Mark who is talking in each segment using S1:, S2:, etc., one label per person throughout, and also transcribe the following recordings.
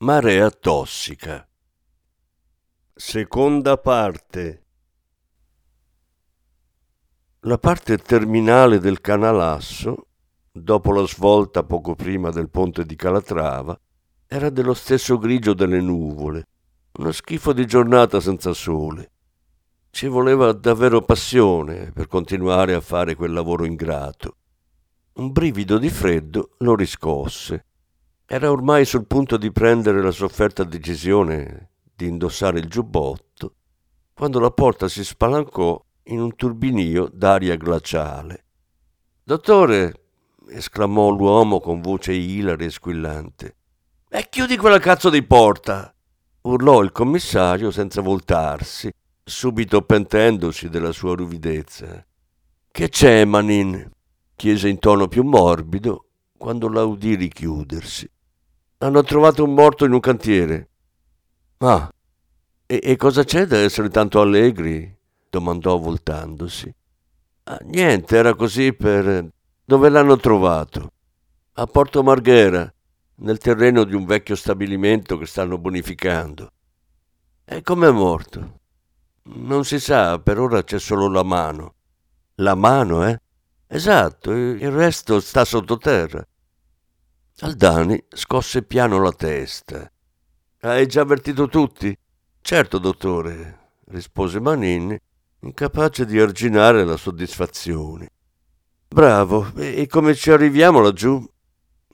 S1: Marea tossica. Seconda parte. La parte terminale del Canalasso, dopo la svolta poco prima del ponte di Calatrava, era dello stesso grigio delle nuvole, uno schifo di giornata senza sole. Ci voleva davvero passione per continuare a fare quel lavoro ingrato. Un brivido di freddo lo riscosse era ormai sul punto di prendere la sofferta decisione di indossare il giubbotto, quando la porta si spalancò in un turbinio d'aria glaciale. Dottore, esclamò l'uomo con voce ilare e squillante. E chiudi quella cazzo di porta! urlò il commissario senza voltarsi, subito pentendosi della sua ruvidezza. Che c'è, Manin? chiese in tono più morbido quando la udì richiudersi. Hanno trovato un morto in un cantiere. Ah, e, e cosa c'è da essere tanto allegri? domandò voltandosi. Ah, niente, era così per... Dove l'hanno trovato? A Porto Marghera, nel terreno di un vecchio stabilimento che stanno bonificando. E com'è morto? Non si sa, per ora c'è solo la mano. La mano, eh? Esatto, il resto sta sottoterra. Aldani scosse piano la testa. Hai già avvertito tutti? Certo, dottore, rispose Manin, incapace di arginare la soddisfazione. Bravo, e come ci arriviamo laggiù?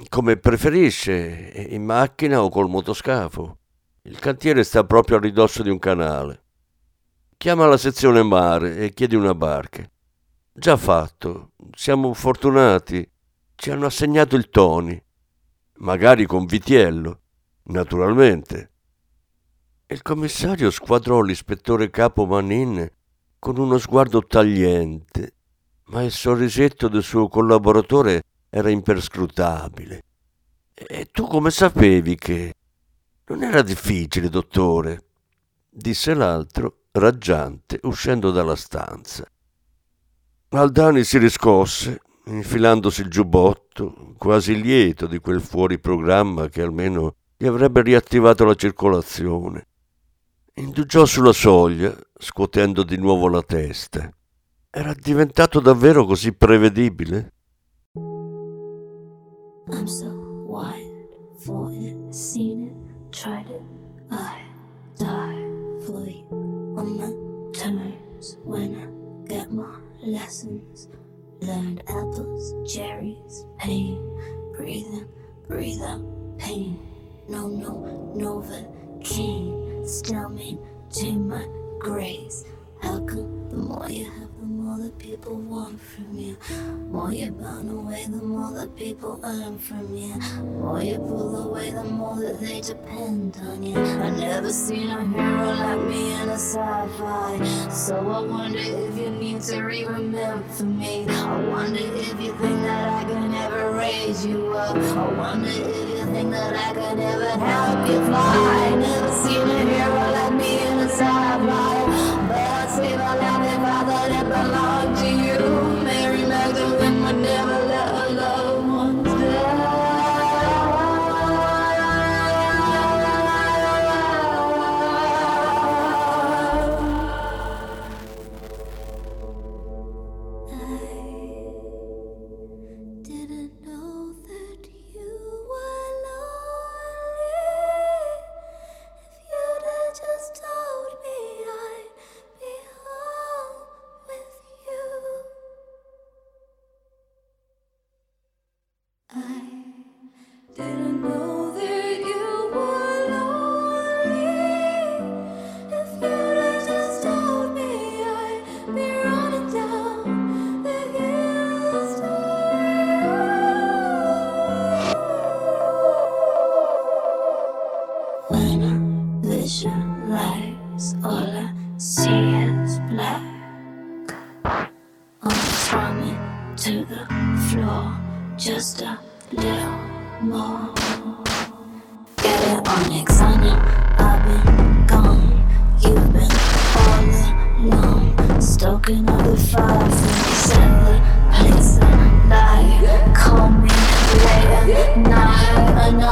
S1: Come preferisce, in macchina o col motoscafo. Il cantiere sta proprio a ridosso di un canale. Chiama la sezione mare e chiedi una barca. Già fatto, siamo fortunati. Ci hanno assegnato il Tony magari con Vitiello, naturalmente. Il commissario squadrò l'ispettore capo Manin con uno sguardo tagliente, ma il sorrisetto del suo collaboratore era imperscrutabile. E tu come sapevi che... Non era difficile, dottore, disse l'altro, raggiante, uscendo dalla stanza. Aldani si riscosse infilandosi il giubbotto, quasi lieto di quel fuori programma che almeno gli avrebbe riattivato la circolazione. Indugiò sulla soglia, scuotendo di nuovo la testa. Era diventato davvero così prevedibile? I'm so wild for it, seen it, tried it, I die for you on my terms when I get my lessons. Learned apples, cherries, pain. Breathing, breathe out pain. No, no, Novocaine. Still maintain my grace. How come the more you have? More that people want from you. More you burn away, the more that people earn from you. More you pull away, the more that they depend on you. I never seen a hero like me in a sci-fi. So I wonder if you need to re-remember me. I wonder if you think that I can ever raise you up. I wonder if you think that I can ever help you fly. I never seen a hero like me in a sci-fi.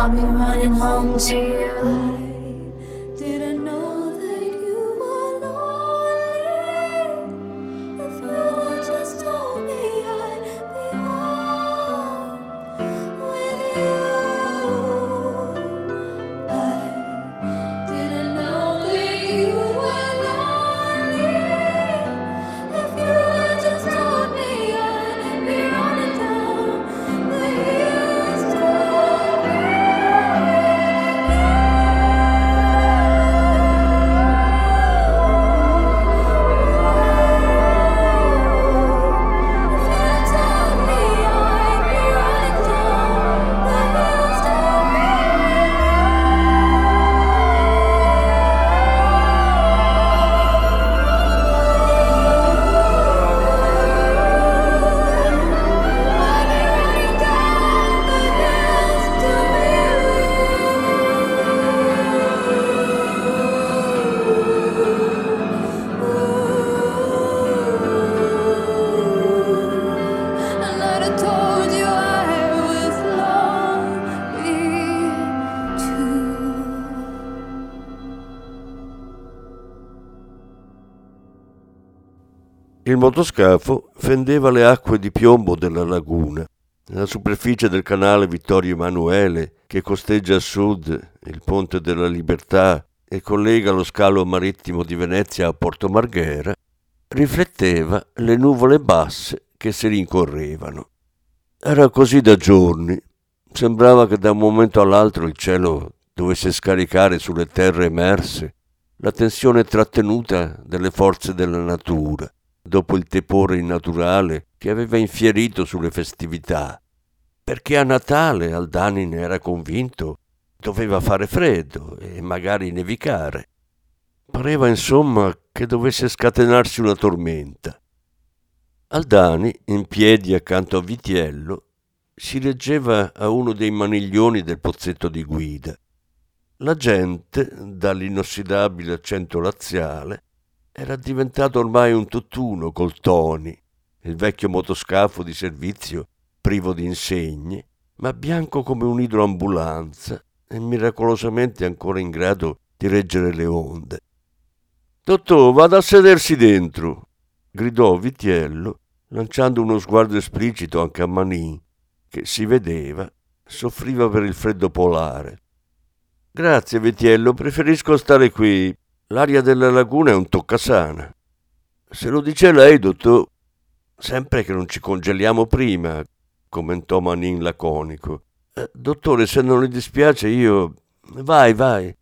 S2: I'll be running home to you.
S1: Motoscafo fendeva le acque di piombo della laguna. La superficie del canale Vittorio Emanuele, che costeggia a sud il Ponte della Libertà e collega lo scalo marittimo di Venezia a Porto Marghera, rifletteva le nuvole basse che si rincorrevano. Era così da giorni. Sembrava che da un momento all'altro il cielo dovesse scaricare sulle terre emerse la tensione trattenuta delle forze della natura dopo il tepore innaturale che aveva infierito sulle festività, perché a Natale Aldani ne era convinto doveva fare freddo e magari nevicare. Pareva insomma che dovesse scatenarsi una tormenta. Aldani, in piedi accanto a Vitiello, si reggeva a uno dei maniglioni del pozzetto di guida. La gente, dall'inossidabile accento laziale, era diventato ormai un tutt'uno col Tony, il vecchio motoscafo di servizio privo di insegne, ma bianco come un'idroambulanza e miracolosamente ancora in grado di reggere le onde. Dottor, vada a sedersi dentro, gridò Vitiello, lanciando uno sguardo esplicito anche a Manin, che si vedeva soffriva per il freddo polare. Grazie, Vitiello, preferisco stare qui. L'aria della laguna è un toccasana. Se lo dice lei, dottor, sempre che non ci congeliamo prima, commentò Manin laconico. Eh, dottore, se non le dispiace, io. Vai, vai.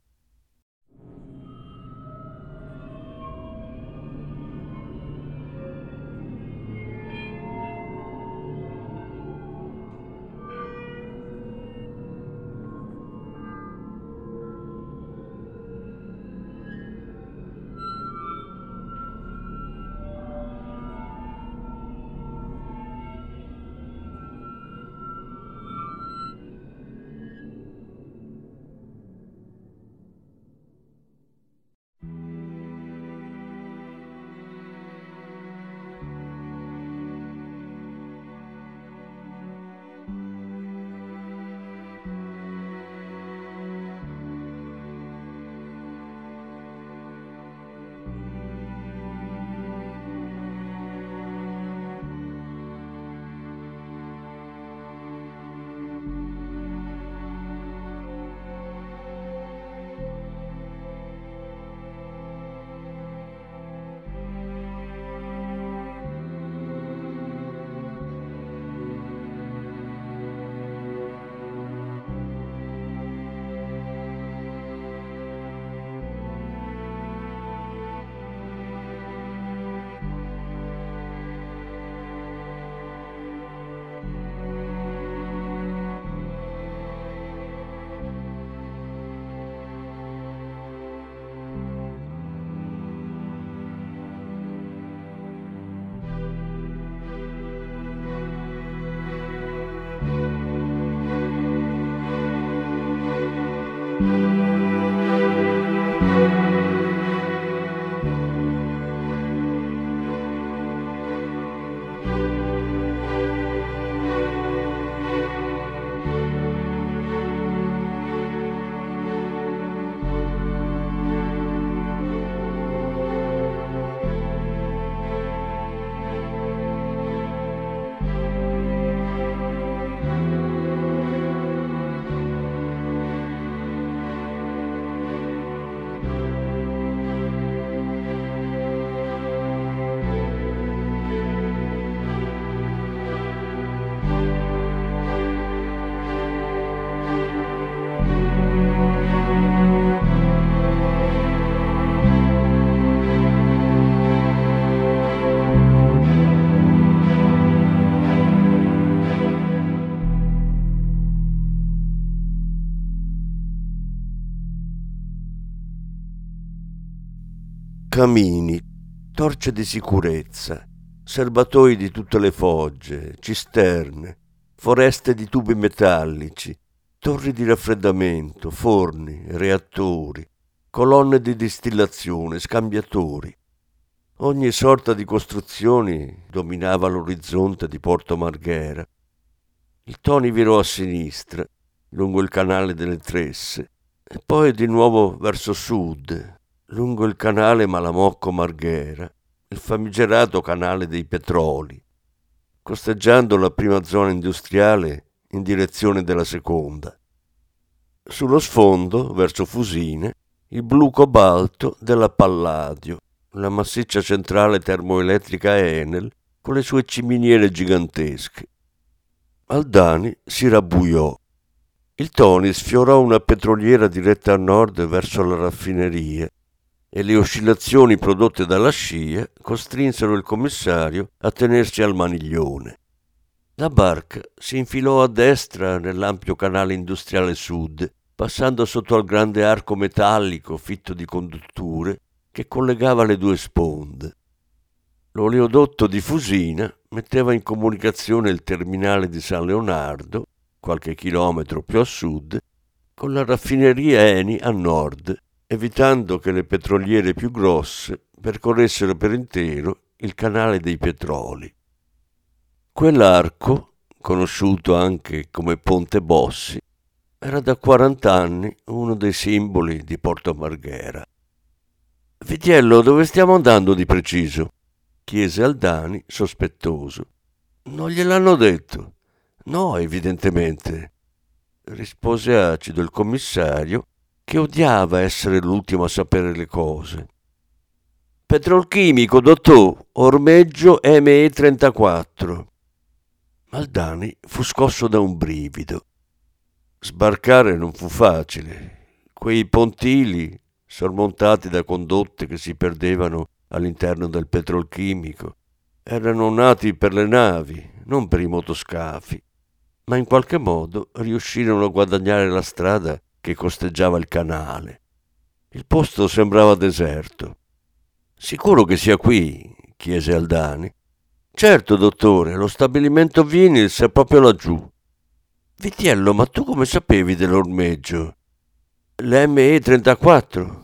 S1: Camini, torce di sicurezza, serbatoi di tutte le fogge, cisterne, foreste di tubi metallici, torri di raffreddamento, forni, reattori, colonne di distillazione, scambiatori. Ogni sorta di costruzioni dominava l'orizzonte di Porto Marghera. Il Toni virò a sinistra, lungo il canale delle Tresse, e poi di nuovo verso sud, lungo il canale Malamocco-Marghera, il famigerato canale dei petroli, costeggiando la prima zona industriale in direzione della seconda. Sullo sfondo, verso Fusine, il blu cobalto della Palladio, la massiccia centrale termoelettrica Enel con le sue ciminiere gigantesche. Aldani si rabbuiò. Il Toni sfiorò una petroliera diretta a nord verso la raffineria e le oscillazioni prodotte dalla scia costrinsero il commissario a tenersi al maniglione. La barca si infilò a destra nell'ampio canale industriale sud, passando sotto al grande arco metallico fitto di condutture che collegava le due sponde. L'oleodotto di Fusina metteva in comunicazione il terminale di San Leonardo, qualche chilometro più a sud, con la raffineria Eni a nord, evitando che le petroliere più grosse percorressero per intero il canale dei petroli. Quell'arco, conosciuto anche come Ponte Bossi, era da 40 anni uno dei simboli di Porto Marghera. Vitiello, dove stiamo andando di preciso? chiese Aldani, sospettoso. Non gliel'hanno detto. No, evidentemente, rispose acido il commissario, che odiava essere l'ultimo a sapere le cose. Petrolchimico, dottor, ormeggio ME34. Aldani fu scosso da un brivido. Sbarcare non fu facile. Quei pontili, sormontati da condotte che si perdevano all'interno del petrolchimico, erano nati per le navi, non per i motoscafi, ma in qualche modo riuscirono a guadagnare la strada che costeggiava il canale. Il posto sembrava deserto. Sicuro che sia qui? chiese Aldani. Certo, dottore, lo stabilimento Vinis è proprio laggiù. Vitiello, ma tu come sapevi dell'ormeggio? L'ME34?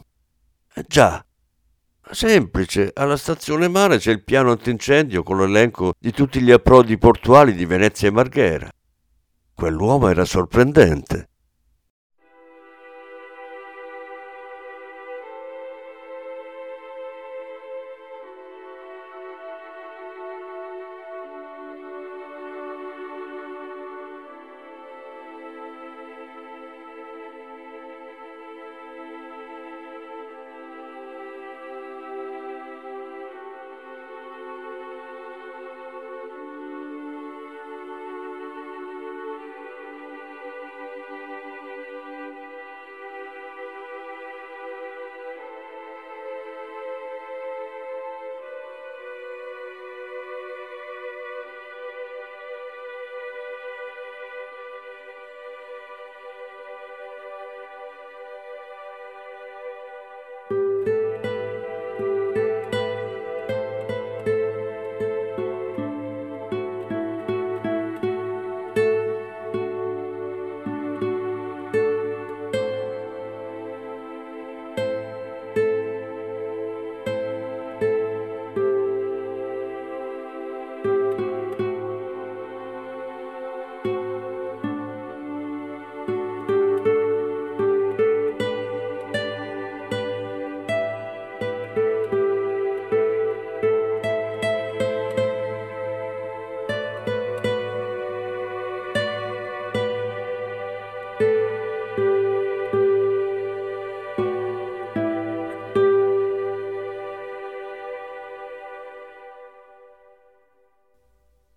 S1: Eh, già. Semplice, alla stazione mare c'è il piano antincendio con l'elenco di tutti gli approdi portuali di Venezia e Marghera. Quell'uomo era sorprendente.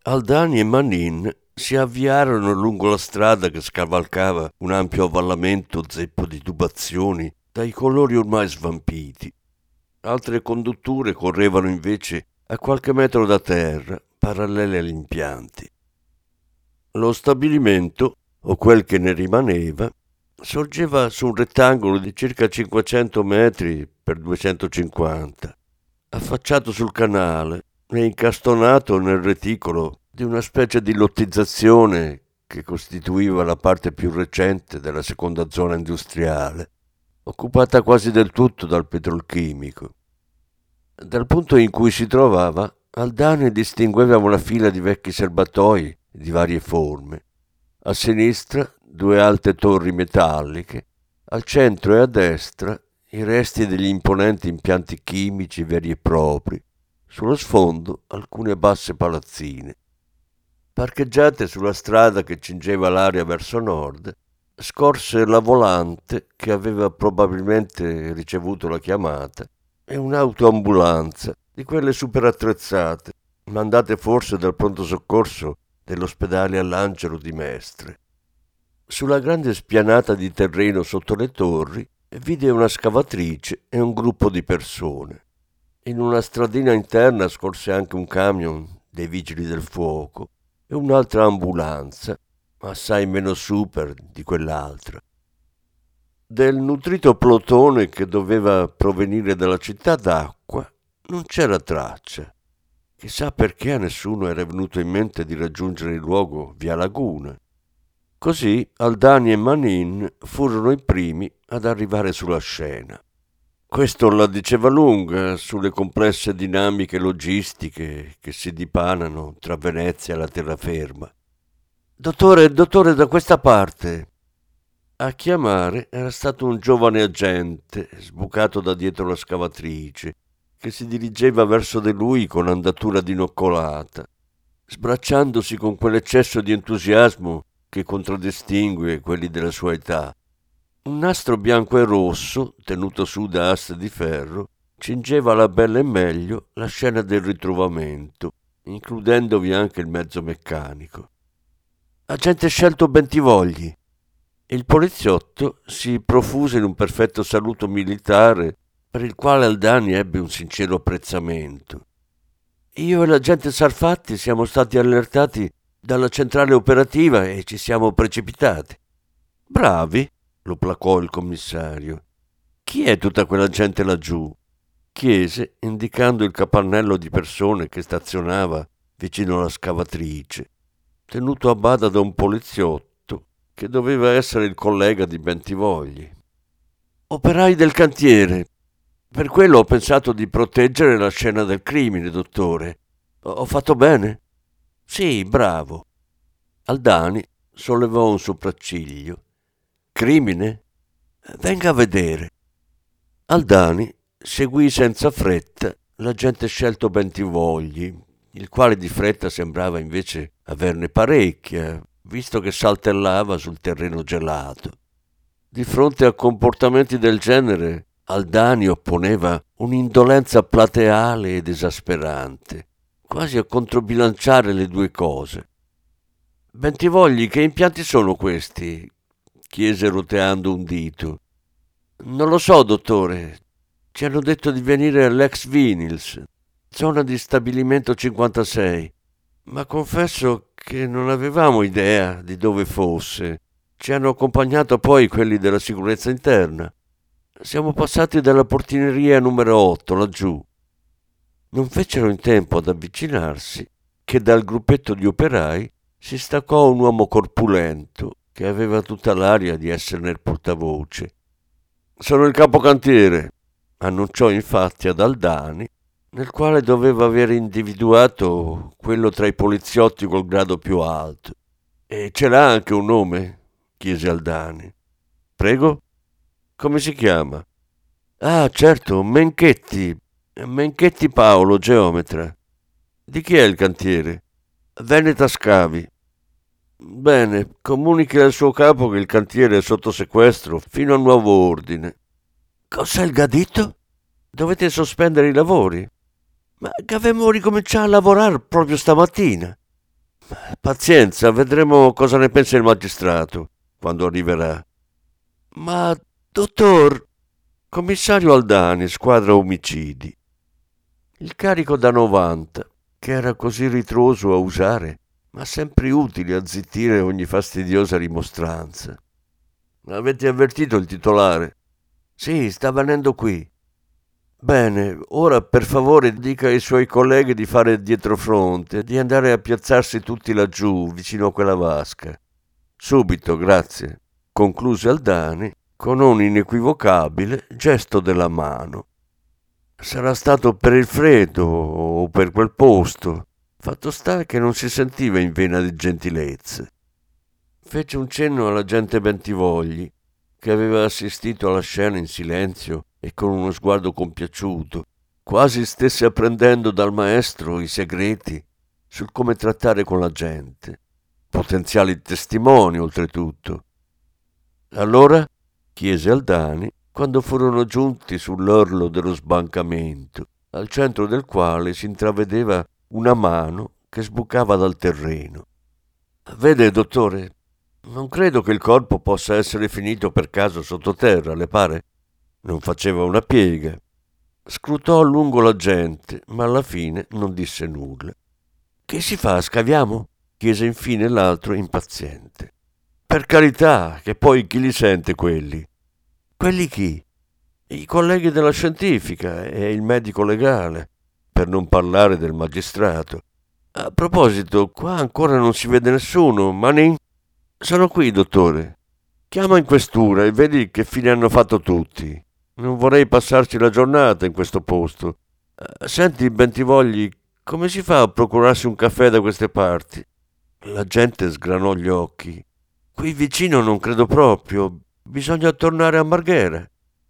S1: Aldani e Manin si avviarono lungo la strada che scavalcava un ampio avvallamento zeppo di tubazioni dai colori ormai svampiti. Altre condutture correvano invece a qualche metro da terra, parallele agli impianti. Lo stabilimento, o quel che ne rimaneva, sorgeva su un rettangolo di circa 500 metri per 250 affacciato sul canale e incastonato nel reticolo di una specie di lottizzazione che costituiva la parte più recente della seconda zona industriale, occupata quasi del tutto dal petrolchimico. Dal punto in cui si trovava, Aldani distingueva una fila di vecchi serbatoi di varie forme. A sinistra due alte torri metalliche, al centro e a destra i resti degli imponenti impianti chimici veri e propri, sullo sfondo alcune basse palazzine. Parcheggiate sulla strada che cingeva l'aria verso nord, scorse la volante che aveva probabilmente ricevuto la chiamata e un'autoambulanza di quelle super attrezzate, mandate forse dal pronto soccorso dell'ospedale all'Angelo di Mestre. Sulla grande spianata di terreno sotto le torri vide una scavatrice e un gruppo di persone. In una stradina interna scorse anche un camion dei vigili del fuoco e un'altra ambulanza, assai meno super di quell'altra. Del nutrito plotone che doveva provenire dalla città d'acqua non c'era traccia. Chissà perché a nessuno era venuto in mente di raggiungere il luogo via Laguna. Così Aldani e Manin furono i primi ad arrivare sulla scena. Questo la diceva lunga sulle complesse dinamiche logistiche che si dipanano tra Venezia e la terraferma. Dottore, dottore, da questa parte. A chiamare era stato un giovane agente, sbucato da dietro la scavatrice, che si dirigeva verso di lui con andatura dinoccolata, sbracciandosi con quell'eccesso di entusiasmo che contraddistingue quelli della sua età. Un nastro bianco e rosso, tenuto su da aste di ferro, cingeva alla bella e meglio la scena del ritrovamento, includendovi anche il mezzo meccanico. Agente scelto Bentivogli. Il poliziotto si profuse in un perfetto saluto militare per il quale Aldani ebbe un sincero apprezzamento. Io e l'agente Sarfatti siamo stati allertati dalla centrale operativa e ci siamo precipitati. Bravi, lo placò il commissario. Chi è tutta quella gente laggiù? chiese, indicando il capannello di persone che stazionava vicino alla scavatrice, tenuto a bada da un poliziotto che doveva essere il collega di Bentivogli. Operai del cantiere. Per quello ho pensato di proteggere la scena del crimine, dottore. Ho fatto bene? Sì, bravo. Aldani sollevò un sopracciglio Crimine? Venga a vedere. Aldani seguì senza fretta l'agente scelto Bentivogli, il quale di fretta sembrava invece averne parecchia, visto che saltellava sul terreno gelato. Di fronte a comportamenti del genere, Aldani opponeva un'indolenza plateale ed esasperante, quasi a controbilanciare le due cose. Bentivogli, che impianti sono questi? Chiese roteando un dito. Non lo so, dottore. Ci hanno detto di venire all'ex Vinils, zona di stabilimento 56, ma confesso che non avevamo idea di dove fosse. Ci hanno accompagnato poi quelli della sicurezza interna. Siamo passati dalla portineria numero 8 laggiù. Non fecero in tempo ad avvicinarsi che dal gruppetto di operai si staccò un uomo corpulento che aveva tutta l'aria di esserne il portavoce. Sono il capocantiere, annunciò infatti ad Aldani, nel quale doveva aver individuato quello tra i poliziotti col grado più alto. E ce l'ha anche un nome? chiese Aldani. Prego? Come si chiama? Ah, certo, Menchetti. Menchetti Paolo, geometra. Di chi è il cantiere? Veneta Scavi. Bene, comunichi al suo capo che il cantiere è sotto sequestro fino a nuovo ordine. Cos'è il gadito? Dovete sospendere i lavori? Ma che avevamo ricominciato a lavorare proprio stamattina. Pazienza, vedremo cosa ne pensa il magistrato quando arriverà. Ma, dottor, commissario Aldani, squadra omicidi. Il carico da 90, che era così ritroso a usare, ma sempre utili a zittire ogni fastidiosa rimostranza. Avete avvertito il titolare? Sì, sta venendo qui. Bene, ora per favore dica ai suoi colleghi di fare dietrofronte, di andare a piazzarsi tutti laggiù, vicino a quella vasca. Subito, grazie, concluse Aldani con un inequivocabile gesto della mano. Sarà stato per il freddo o per quel posto. Fatto sta che non si sentiva in vena di gentilezze. Fece un cenno all'agente Bentivogli, che aveva assistito alla scena in silenzio e con uno sguardo compiaciuto, quasi stesse apprendendo dal maestro i segreti sul come trattare con la gente. Potenziali testimoni, oltretutto. Allora chiese Aldani quando furono giunti sull'orlo dello sbancamento, al centro del quale si intravedeva una mano che sbucava dal terreno. Vede, dottore, non credo che il corpo possa essere finito per caso sottoterra, le pare? Non faceva una piega. Scrutò a lungo la gente, ma alla fine non disse nulla. Che si fa, scaviamo? chiese infine l'altro impaziente. Per carità, che poi chi li sente quelli? Quelli chi? I colleghi della scientifica e il medico legale, per non parlare del magistrato. A proposito, qua ancora non si vede nessuno, ma Manin? Sono qui, dottore. Chiama in questura e vedi che fine hanno fatto tutti. Non vorrei passarci la giornata in questo posto. Eh, senti, Bentivogli, come si fa a procurarsi un caffè da queste parti? La gente sgranò gli occhi. Qui vicino non credo proprio. Bisogna tornare a Marghera.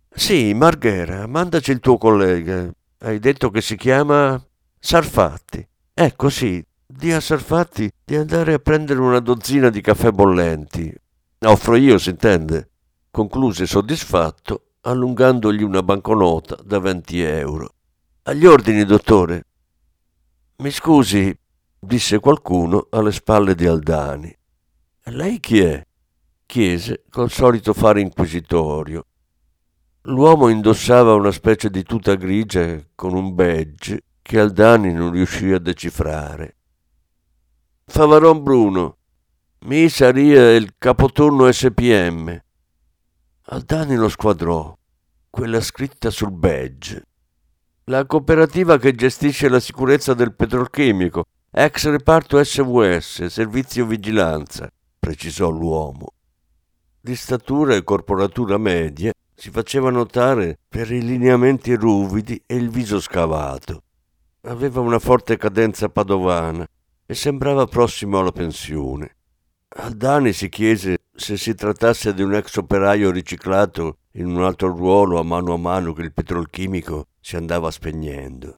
S1: Sì, Marghera, mandaci il tuo collega. Hai detto che si chiama Sarfatti. Ecco sì, di a Sarfatti di andare a prendere una dozzina di caffè bollenti. Offro io, si intende. Concluse soddisfatto, allungandogli una banconota da 20 euro. Agli ordini, dottore. Mi scusi, disse qualcuno alle spalle di Aldani. Lei chi è? chiese col solito fare inquisitorio. L'uomo indossava una specie di tuta grigia con un badge che Aldani non riuscì a decifrare. Favaron Bruno, mi saria il capoturno SPM. Aldani lo squadrò, quella scritta sul badge. La cooperativa che gestisce la sicurezza del petrolchimico, ex reparto SVS, servizio vigilanza, precisò l'uomo di statura e corporatura media, si faceva notare per i lineamenti ruvidi e il viso scavato. Aveva una forte cadenza padovana e sembrava prossimo alla pensione. Aldani si chiese se si trattasse di un ex operaio riciclato in un altro ruolo a mano a mano che il petrolchimico si andava spegnendo.